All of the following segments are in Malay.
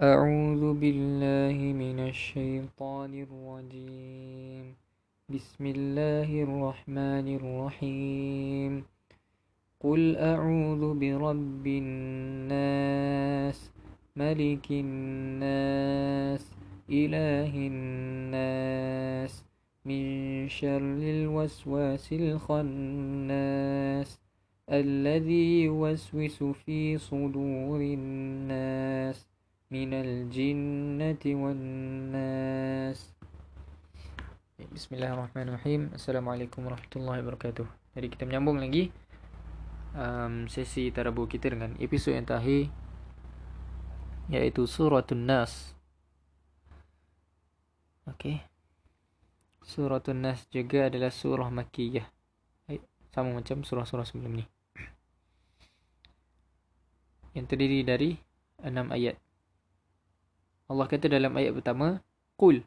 أعوذ بالله من الشيطان الرجيم. بسم الله الرحمن الرحيم. قل أعوذ برب الناس ملك الناس إله الناس من شر الوسواس الخناس الذي يوسوس في صدور الناس من الجنة والناس Bismillahirrahmanirrahim Assalamualaikum warahmatullahi wabarakatuh Jadi kita menyambung lagi um, Sesi tarabu kita dengan episod yang terakhir Iaitu Suratun Nas Okay Suratun Nas juga adalah surah Makiyah Sama macam surah-surah sebelum ni Yang terdiri dari enam ayat Allah kata dalam ayat pertama Qul.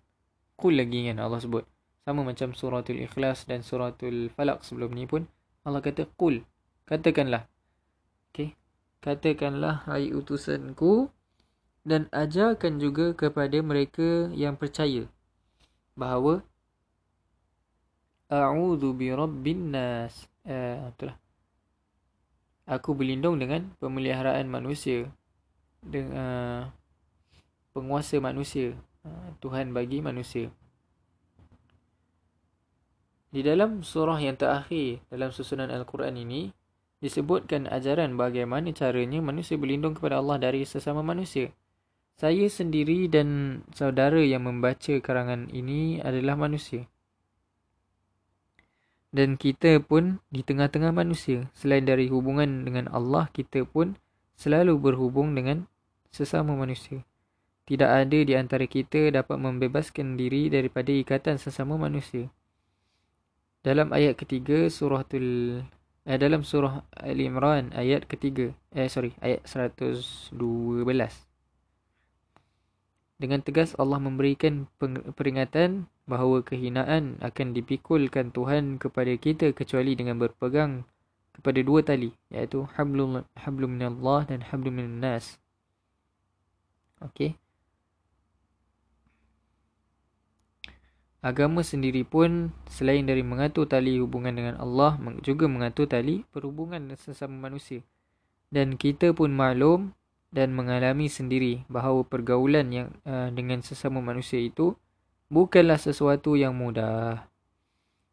Qul lagi kan Allah sebut. Sama macam suratul ikhlas dan suratul falak sebelum ni pun Allah kata qul. Katakanlah. Okey. Katakanlah hai utusanku dan ajarkan juga kepada mereka yang percaya bahawa a'udzu birabbin nas. Eh itulah. Aku berlindung dengan pemeliharaan manusia. Dengan uh, penguasa manusia uh, Tuhan bagi manusia di dalam surah yang terakhir dalam susunan Al-Quran ini, disebutkan ajaran bagaimana caranya manusia berlindung kepada Allah dari sesama manusia. Saya sendiri dan saudara yang membaca karangan ini adalah manusia. Dan kita pun di tengah-tengah manusia. Selain dari hubungan dengan Allah, kita pun selalu berhubung dengan sesama manusia. Tidak ada di antara kita dapat membebaskan diri daripada ikatan sesama manusia. Dalam ayat ketiga surah tul eh, dalam surah Ali Imran ayat ketiga eh sorry ayat 112 dengan tegas Allah memberikan peringatan bahawa kehinaan akan dipikulkan Tuhan kepada kita kecuali dengan berpegang kepada dua tali iaitu hablum hablum minallah dan hablum minannas okey Agama sendiri pun selain dari mengatur tali hubungan dengan Allah juga mengatur tali perhubungan sesama manusia. Dan kita pun maklum dan mengalami sendiri bahawa pergaulan yang uh, dengan sesama manusia itu bukanlah sesuatu yang mudah.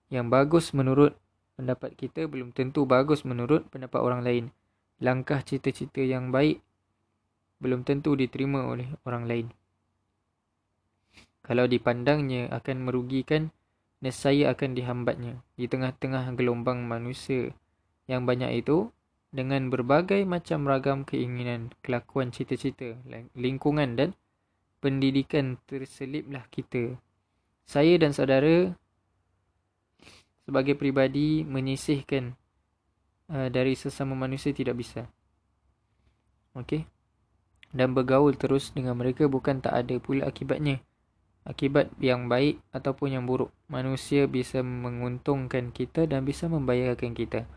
Yang bagus menurut pendapat kita belum tentu bagus menurut pendapat orang lain. Langkah cita-cita yang baik belum tentu diterima oleh orang lain kalau dipandangnya akan merugikan nescaya akan dihambatnya di tengah-tengah gelombang manusia yang banyak itu dengan berbagai macam ragam keinginan, kelakuan cita-cita, lingkungan dan pendidikan terseliplah kita. Saya dan saudara sebagai pribadi menyisihkan uh, dari sesama manusia tidak bisa. Okey. Dan bergaul terus dengan mereka bukan tak ada pula akibatnya akibat yang baik ataupun yang buruk. Manusia bisa menguntungkan kita dan bisa membahayakan kita.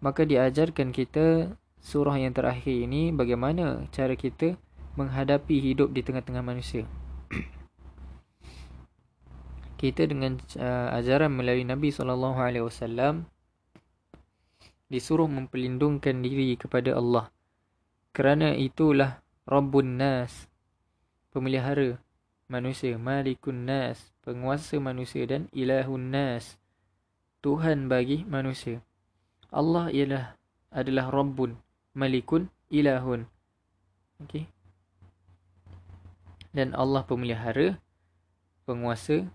Maka diajarkan kita surah yang terakhir ini bagaimana cara kita menghadapi hidup di tengah-tengah manusia. kita dengan uh, ajaran melalui Nabi SAW disuruh memperlindungkan diri kepada Allah. Kerana itulah Rabbun Nas, pemelihara manusia malikun nas penguasa manusia dan ilahun nas tuhan bagi manusia. Allah ialah adalah rabbun malikun ilahun. Okey. Dan Allah pemelihara penguasa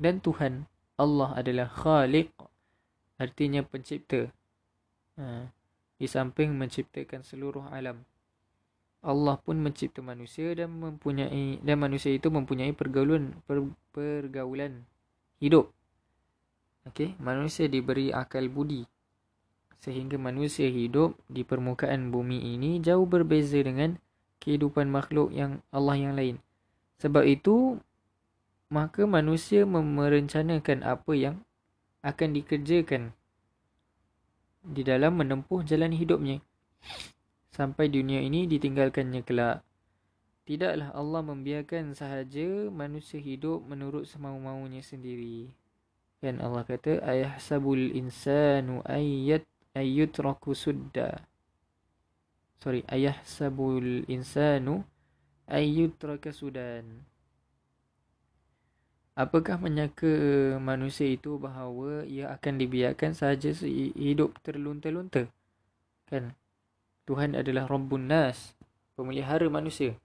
dan tuhan. Allah adalah khaliq artinya pencipta. Ha. di samping menciptakan seluruh alam Allah pun mencipta manusia dan mempunyai dan manusia itu mempunyai pergaulan per, pergaulan hidup. Okey, manusia diberi akal budi sehingga manusia hidup di permukaan bumi ini jauh berbeza dengan kehidupan makhluk yang Allah yang lain. Sebab itu maka manusia merencanakan apa yang akan dikerjakan di dalam menempuh jalan hidupnya sampai dunia ini ditinggalkannya kelak. Tidaklah Allah membiarkan sahaja manusia hidup menurut semau-maunya sendiri. Kan Allah kata ayahsabul insanu ayyat ayyutraku sudda. Sorry, ayahsabul insanu ayyutraka sudan. Apakah menyangka manusia itu bahawa ia akan dibiarkan sahaja hidup terlunta-lunta? Kan? Tuhan adalah Rabbun Nas, pemelihara manusia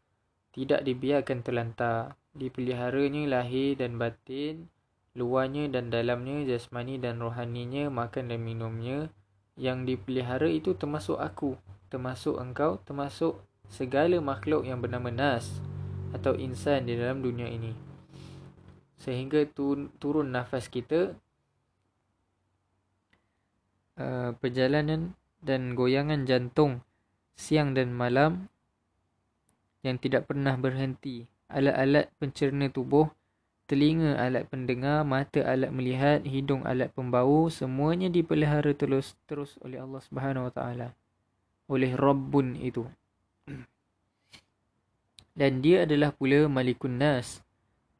tidak dibiarkan terlantar. Dipeliharanya lahir dan batin, luarnya dan dalamnya, jasmani dan rohaninya, makan dan minumnya. Yang dipelihara itu termasuk aku, termasuk engkau, termasuk segala makhluk yang bernama Nas atau insan di dalam dunia ini. Sehingga turun nafas kita, uh, perjalanan dan goyangan jantung siang dan malam yang tidak pernah berhenti. Alat-alat pencerna tubuh, telinga alat pendengar, mata alat melihat, hidung alat pembau, semuanya dipelihara terus terus oleh Allah Subhanahu Wa Taala. Oleh Rabbun itu. Dan dia adalah pula Malikun Nas,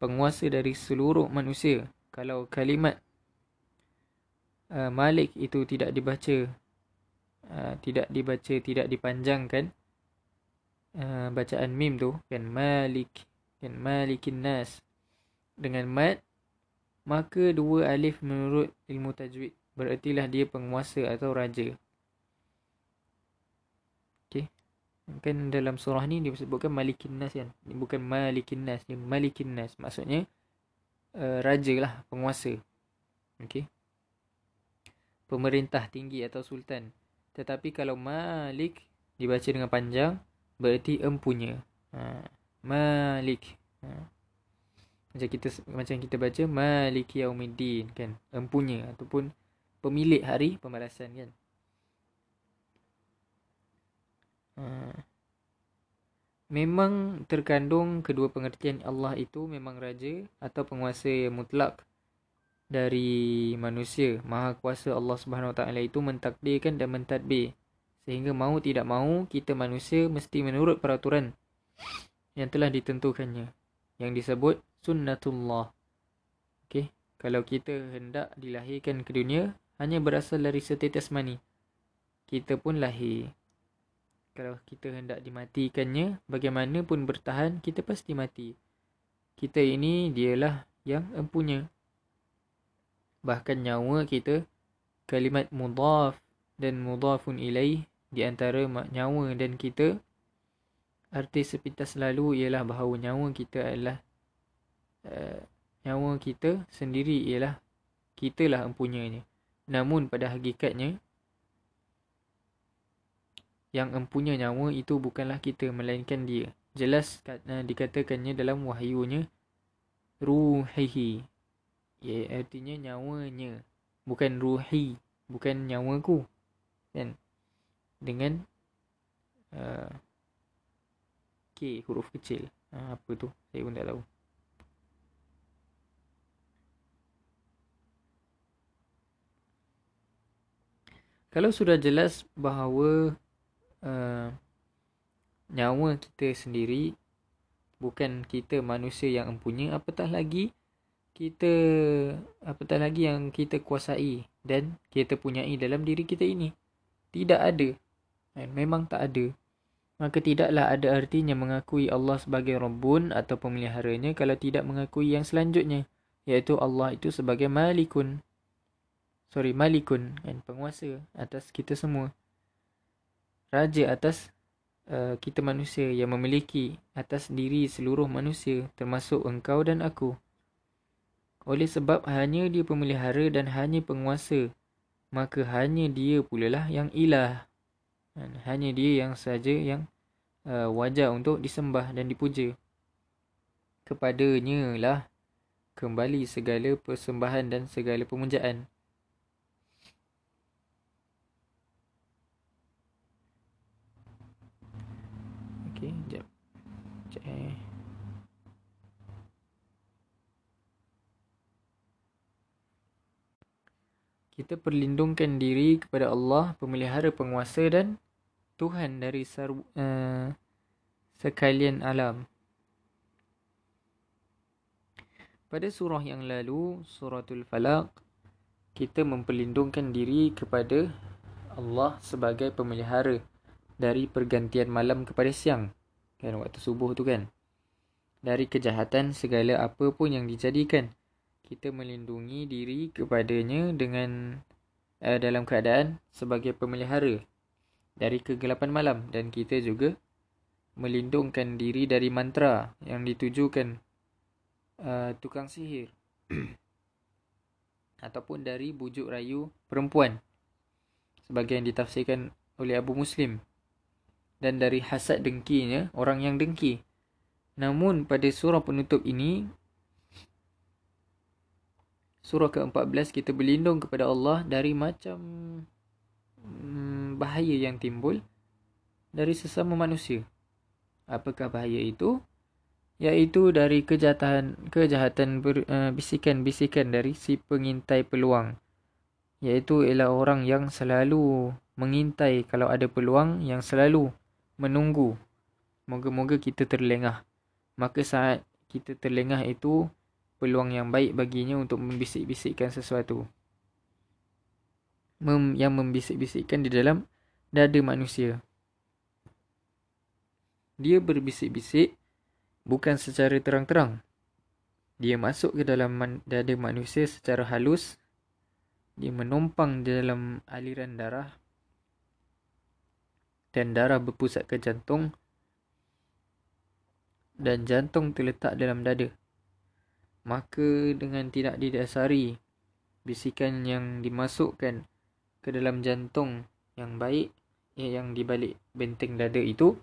penguasa dari seluruh manusia. Kalau kalimat uh, Malik itu tidak dibaca, uh, tidak dibaca, tidak dipanjangkan, uh, bacaan mim tu kan malik kan malikin nas. Dengan mat maka dua alif menurut ilmu tajwid. Berertilah dia penguasa atau raja. Okey. Kan dalam surah ni dia sebutkan malikin nas kan? Bukan malikin nas dia malikin nas. Maksudnya uh, raja lah penguasa. Okey. Pemerintah tinggi atau sultan tetapi kalau malik dibaca dengan panjang berarti empunya. Ha. Malik. Ha. Macam kita macam kita baca Malik Yaumiddin kan. Empunya ataupun pemilik hari pembalasan kan. Ha. Memang terkandung kedua pengertian Allah itu memang raja atau penguasa yang mutlak dari manusia. Maha kuasa Allah Subhanahu Taala itu mentakdirkan dan mentadbir Sehingga mau tidak mau kita manusia mesti menurut peraturan yang telah ditentukannya. Yang disebut sunnatullah. Okey, kalau kita hendak dilahirkan ke dunia hanya berasal dari status mani. Kita pun lahir. Kalau kita hendak dimatikannya, bagaimanapun bertahan, kita pasti mati. Kita ini dialah yang empunya. Bahkan nyawa kita, kalimat mudaf dan mudafun ilaih di antara nyawa dan kita arti sepintas lalu ialah bahawa nyawa kita adalah uh, nyawa kita sendiri ialah kitalah empunyanya. Namun pada hakikatnya yang empunya nyawa itu bukanlah kita melainkan dia. Jelas uh, dikatakannya dalam wahyunya ruhihi ya artinya nyawanya bukan ruhi bukan nyawaku kan dengan uh, K huruf kecil. Uh, apa tu? Saya pun tak tahu. Kalau sudah jelas bahawa uh, nyawa kita sendiri bukan kita manusia yang empunya, apatah lagi kita apatah lagi yang kita kuasai dan kita punyai dalam diri kita ini. Tidak ada dan memang tak ada. Maka tidaklah ada artinya mengakui Allah sebagai Rabbun atau pemeliharanya kalau tidak mengakui yang selanjutnya. Iaitu Allah itu sebagai Malikun. Sorry, Malikun. Kan, penguasa atas kita semua. Raja atas uh, kita manusia yang memiliki atas diri seluruh manusia termasuk engkau dan aku. Oleh sebab hanya dia pemelihara dan hanya penguasa. Maka hanya dia pula lah yang ilah. Hanya dia yang saja yang uh, wajar untuk disembah dan dipuja. Kepadanya lah kembali segala persembahan dan segala pemujaan. Okey, jap. Jap eh. Kita perlindungkan diri kepada Allah, pemelihara penguasa dan Tuhan dari sar, uh, sekalian alam. Pada surah yang lalu, suratul Falaq, kita memperlindungkan diri kepada Allah sebagai pemelihara dari pergantian malam kepada siang. Kan waktu subuh tu kan. Dari kejahatan segala apa pun yang dijadikan. Kita melindungi diri kepadanya dengan uh, dalam keadaan sebagai pemelihara dari kegelapan malam. Dan kita juga melindungkan diri dari mantra yang ditujukan uh, tukang sihir ataupun dari bujuk rayu perempuan sebagai yang ditafsirkan oleh Abu Muslim. Dan dari hasad dengkinya orang yang dengki. Namun pada surah penutup ini surah ke-14 kita berlindung kepada Allah dari macam hmm, bahaya yang timbul dari sesama manusia. Apakah bahaya itu? Iaitu dari kejahatan kejahatan ber, uh, bisikan-bisikan dari si pengintai peluang. Iaitu ialah orang yang selalu mengintai kalau ada peluang yang selalu menunggu. Moga-moga kita terlengah. Maka saat kita terlengah itu peluang yang baik baginya untuk membisik-bisikkan sesuatu Mem, yang membisik-bisikkan di dalam dada manusia dia berbisik-bisik bukan secara terang-terang. Dia masuk ke dalam dada manusia secara halus. Dia menumpang di dalam aliran darah. Dan darah berpusat ke jantung. Dan jantung terletak dalam dada. Maka dengan tidak didasari bisikan yang dimasukkan ke dalam jantung yang baik yang di balik benteng dada itu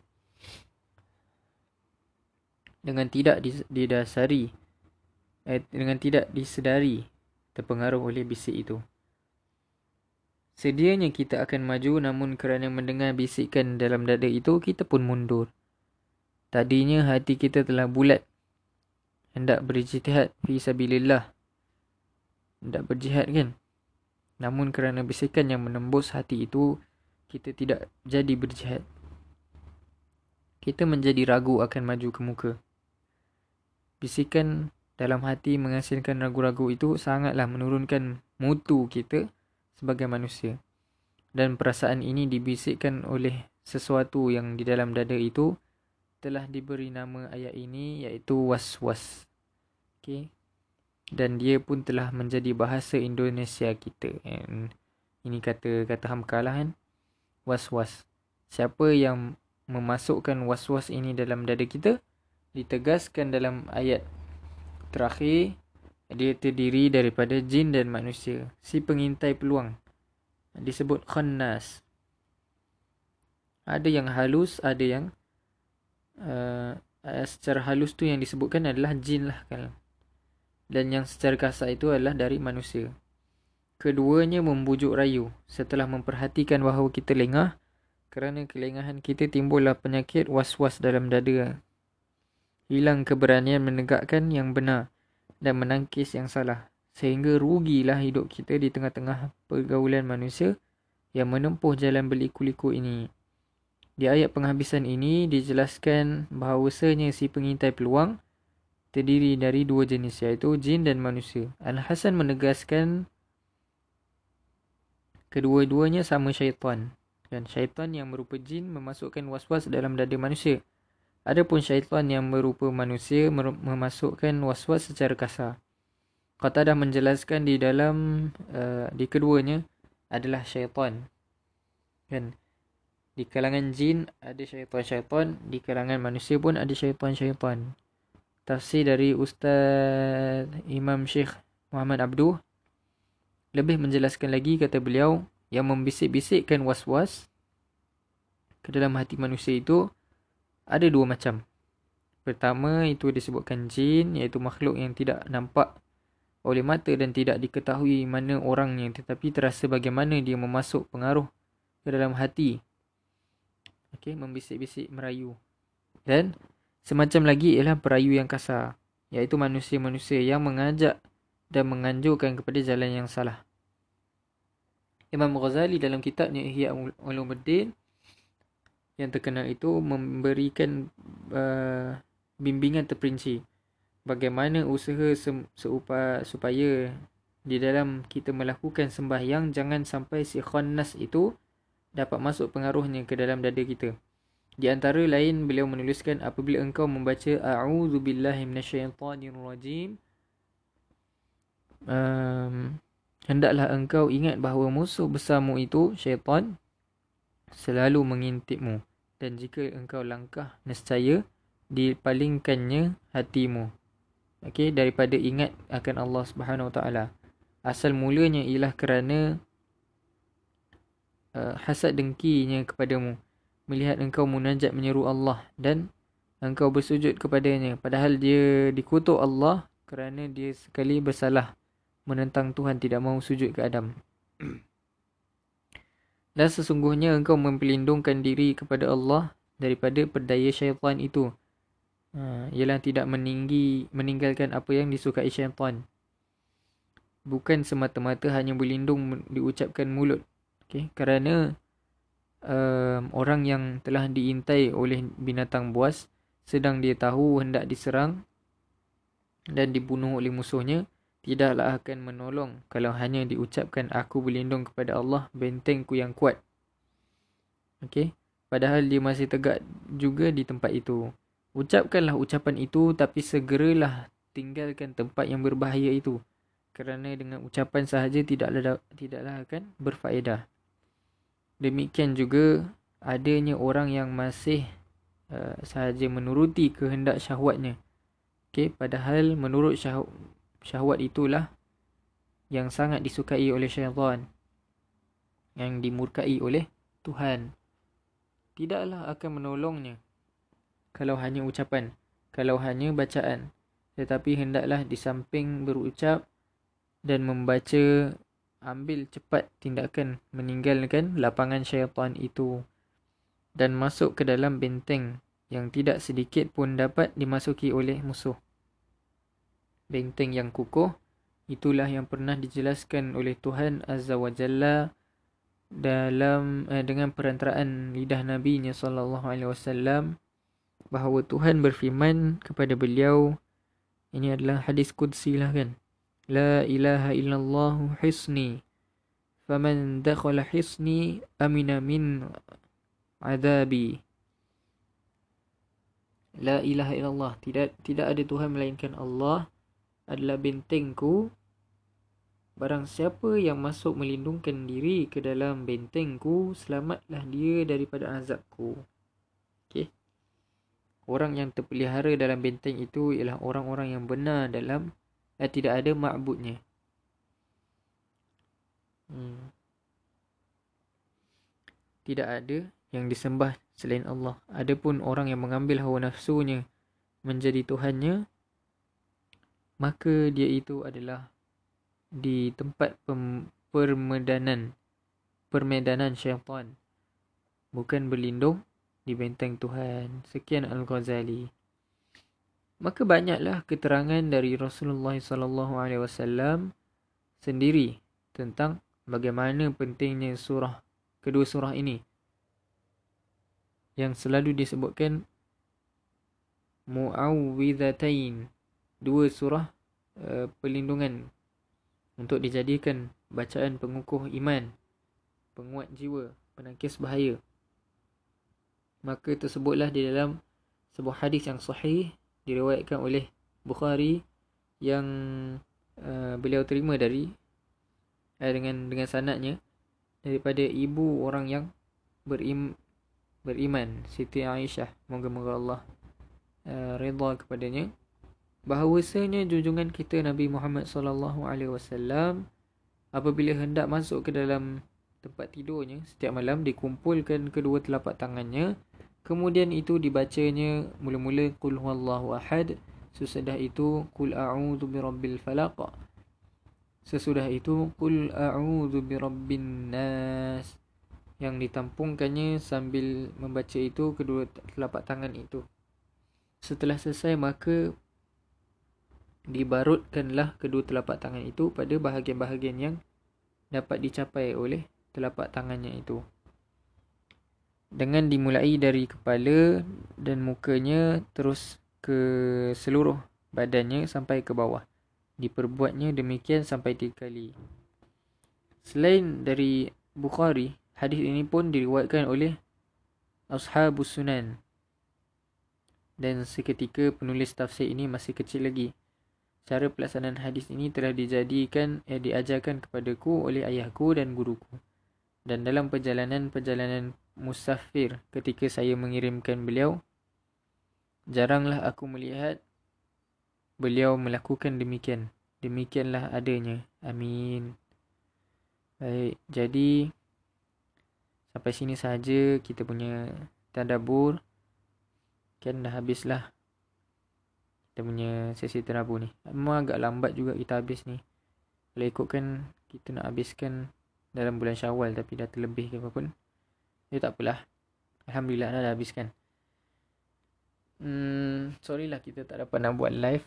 dengan tidak didasari eh, dengan tidak disedari terpengaruh oleh bisik itu. Sedianya kita akan maju namun kerana mendengar bisikan dalam dada itu kita pun mundur. Tadinya hati kita telah bulat hendak berijtihad fi sabilillah. Hendak berjihad kan? Namun kerana bisikan yang menembus hati itu kita tidak jadi berjihad. Kita menjadi ragu akan maju ke muka bisikan dalam hati menghasilkan ragu-ragu itu sangatlah menurunkan mutu kita sebagai manusia. Dan perasaan ini dibisikkan oleh sesuatu yang di dalam dada itu telah diberi nama ayat ini iaitu was-was. Okay. Dan dia pun telah menjadi bahasa Indonesia kita. And ini kata kata hamkalah kan. Was-was. Siapa yang memasukkan was-was ini dalam dada kita, ditegaskan dalam ayat terakhir dia terdiri daripada jin dan manusia si pengintai peluang disebut khannas ada yang halus ada yang uh, secara halus tu yang disebutkan adalah jin lah kan. Dan yang secara kasar itu adalah dari manusia. Keduanya membujuk rayu setelah memperhatikan bahawa kita lengah kerana kelengahan kita timbullah penyakit was-was dalam dada. Hilang keberanian menegakkan yang benar dan menangkis yang salah sehingga rugilah hidup kita di tengah-tengah pergaulan manusia yang menempuh jalan berliku-liku ini. Di ayat penghabisan ini dijelaskan bahawasanya si pengintai peluang terdiri dari dua jenis iaitu jin dan manusia. Al-Hasan menegaskan kedua-duanya sama syaitan. Dan syaitan yang merupa jin memasukkan was-was dalam dada manusia. Adapun syaitan yang berupa manusia memasukkan was-was secara kasar. Qatadah menjelaskan di dalam uh, di keduanya adalah syaitan. Kan? Di kalangan jin ada syaitan-syaitan, di kalangan manusia pun ada syaitan-syaitan. Tafsir dari Ustaz Imam Syekh Muhammad Abduh lebih menjelaskan lagi kata beliau yang membisik-bisikkan was-was ke dalam hati manusia itu ada dua macam. Pertama itu disebutkan jin iaitu makhluk yang tidak nampak oleh mata dan tidak diketahui mana orangnya tetapi terasa bagaimana dia memasuk pengaruh ke dalam hati. Okey, membisik-bisik merayu. Dan semacam lagi ialah perayu yang kasar iaitu manusia-manusia yang mengajak dan menganjurkan kepada jalan yang salah. Imam Ghazali dalam kitabnya Ihya Ulumuddin yang terkenal itu memberikan uh, bimbingan terperinci bagaimana usaha seupa supaya di dalam kita melakukan sembahyang jangan sampai si khannas itu dapat masuk pengaruhnya ke dalam dada kita. Di antara lain beliau menuliskan apabila engkau membaca a'udzu billahi minasyaitonir rajim um, hendaklah engkau ingat bahawa musuh besarmu itu syaitan selalu mengintipmu dan jika engkau langkah nescaya dipalingkannya hatimu. Okey daripada ingat akan Allah Subhanahu Wa Taala asal mulanya ialah kerana uh, hasad dengkinya kepadamu. Melihat engkau munajat menyeru Allah dan engkau bersujud kepadanya. Padahal dia dikutuk Allah kerana dia sekali bersalah menentang Tuhan tidak mahu sujud ke Adam. Dan sesungguhnya engkau memperlindungkan diri kepada Allah daripada perdaya syaitan itu. Uh, ialah tidak meninggi meninggalkan apa yang disukai syaitan. Bukan semata-mata hanya berlindung diucapkan mulut. Okay? Kerana um, orang yang telah diintai oleh binatang buas sedang dia tahu hendak diserang dan dibunuh oleh musuhnya, tidaklah akan menolong kalau hanya diucapkan aku berlindung kepada Allah bentengku yang kuat. Okay? Padahal dia masih tegak juga di tempat itu. Ucapkanlah ucapan itu tapi segeralah tinggalkan tempat yang berbahaya itu kerana dengan ucapan sahaja tidaklah tidaklah akan berfaedah. Demikian juga adanya orang yang masih uh, sahaja menuruti kehendak syahwatnya. Okey, padahal menurut syah, syahwat itulah yang sangat disukai oleh syaitan yang dimurkai oleh Tuhan. Tidaklah akan menolongnya kalau hanya ucapan, kalau hanya bacaan. Tetapi hendaklah di samping berucap dan membaca ambil cepat tindakan meninggalkan lapangan syaitan itu dan masuk ke dalam benteng yang tidak sedikit pun dapat dimasuki oleh musuh. Benteng yang kukuh itulah yang pernah dijelaskan oleh Tuhan Azza wa Jalla dalam eh, dengan perantaraan lidah Nabi-Nya sallallahu alaihi wasallam bahawa Tuhan berfirman kepada beliau ini adalah hadis qudsi lah kan لا إله إلا الله حصني فمن دخل حصني أمن من عذابي لا إله إلا الله tidak tidak ada Tuhan melainkan Allah adalah bentengku Barang siapa yang masuk melindungkan diri ke dalam bentengku, selamatlah dia daripada azabku. Okay. Orang yang terpelihara dalam benteng itu ialah orang-orang yang benar dalam dan tidak ada ma'budnya. Hmm. Tidak ada yang disembah selain Allah. Adapun orang yang mengambil hawa nafsunya menjadi Tuhannya, maka dia itu adalah di tempat permedanan permedanan syaitan bukan berlindung di benteng Tuhan. Sekian Al-Ghazali. Maka banyaklah keterangan dari Rasulullah wasallam sendiri tentang bagaimana pentingnya surah kedua surah ini. Yang selalu disebutkan muawwidhatain dua surah uh, perlindungan untuk dijadikan bacaan pengukuh iman penguat jiwa penangkis bahaya. Maka tersebutlah di dalam sebuah hadis yang sahih diriwayatkan oleh Bukhari yang uh, beliau terima dari uh, dengan dengan sanadnya daripada ibu orang yang berim, beriman Siti Aisyah. Moga-moga Allah uh, redha kepadanya. Bahawasanya junjungan kita Nabi Muhammad sallallahu alaihi wasallam apabila hendak masuk ke dalam tempat tidurnya setiap malam dikumpulkan kedua telapak tangannya Kemudian itu dibacanya mula-mula Qul huwallahu ahad. Sesudah itu Qul a'udhu birabbil falaq. Sesudah itu Qul a'udhu birabbin nas. Yang ditampungkannya sambil membaca itu kedua telapak tangan itu. Setelah selesai maka dibarutkanlah kedua telapak tangan itu pada bahagian-bahagian yang dapat dicapai oleh telapak tangannya itu. Dengan dimulai dari kepala dan mukanya terus ke seluruh badannya sampai ke bawah. Diperbuatnya demikian sampai tiga kali. Selain dari Bukhari, hadis ini pun diriwayatkan oleh Ashabus Sunan. Dan seketika penulis tafsir ini masih kecil lagi. Cara pelaksanaan hadis ini telah dijadikan eh, diajarkan kepadaku oleh ayahku dan guruku. Dan dalam perjalanan-perjalanan musafir ketika saya mengirimkan beliau, jaranglah aku melihat beliau melakukan demikian. Demikianlah adanya. Amin. Baik, jadi sampai sini saja kita punya tadabbur. Kan dah habislah kita punya sesi terabu ni. Memang agak lambat juga kita habis ni. Kalau ikutkan kita nak habiskan dalam bulan syawal tapi dah terlebih ke apa pun. Ya tak apalah. Alhamdulillah dah habiskan. Hmm, sorry lah kita tak dapat nak buat live.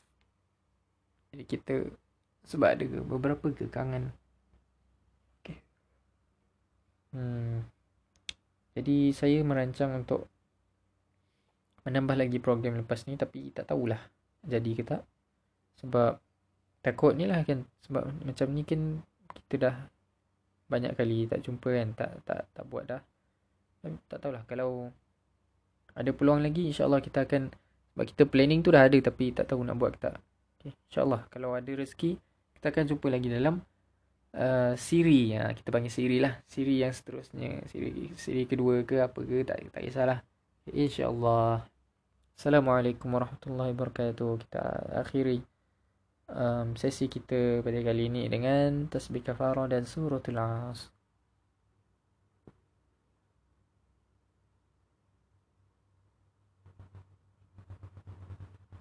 Jadi kita sebab ada beberapa kekangan. Okay. Hmm. Jadi saya merancang untuk menambah lagi program lepas ni tapi tak tahulah jadi ke tak sebab takut ni lah kan sebab macam ni kan kita dah banyak kali tak jumpa kan tak tak tak buat dah tak tahulah kalau ada peluang lagi insyaallah kita akan sebab kita planning tu dah ada tapi tak tahu nak buat ke tak. Okay, insyaallah kalau ada rezeki kita akan jumpa lagi dalam uh, siri. Ya kita panggil siri lah. Siri yang seterusnya. Siri siri kedua ke apa ke tak tak kisahlah. Insyaallah. Assalamualaikum warahmatullahi wabarakatuh. Kita akhiri um, sesi kita pada kali ini dengan tasbih kafarah dan suratul as.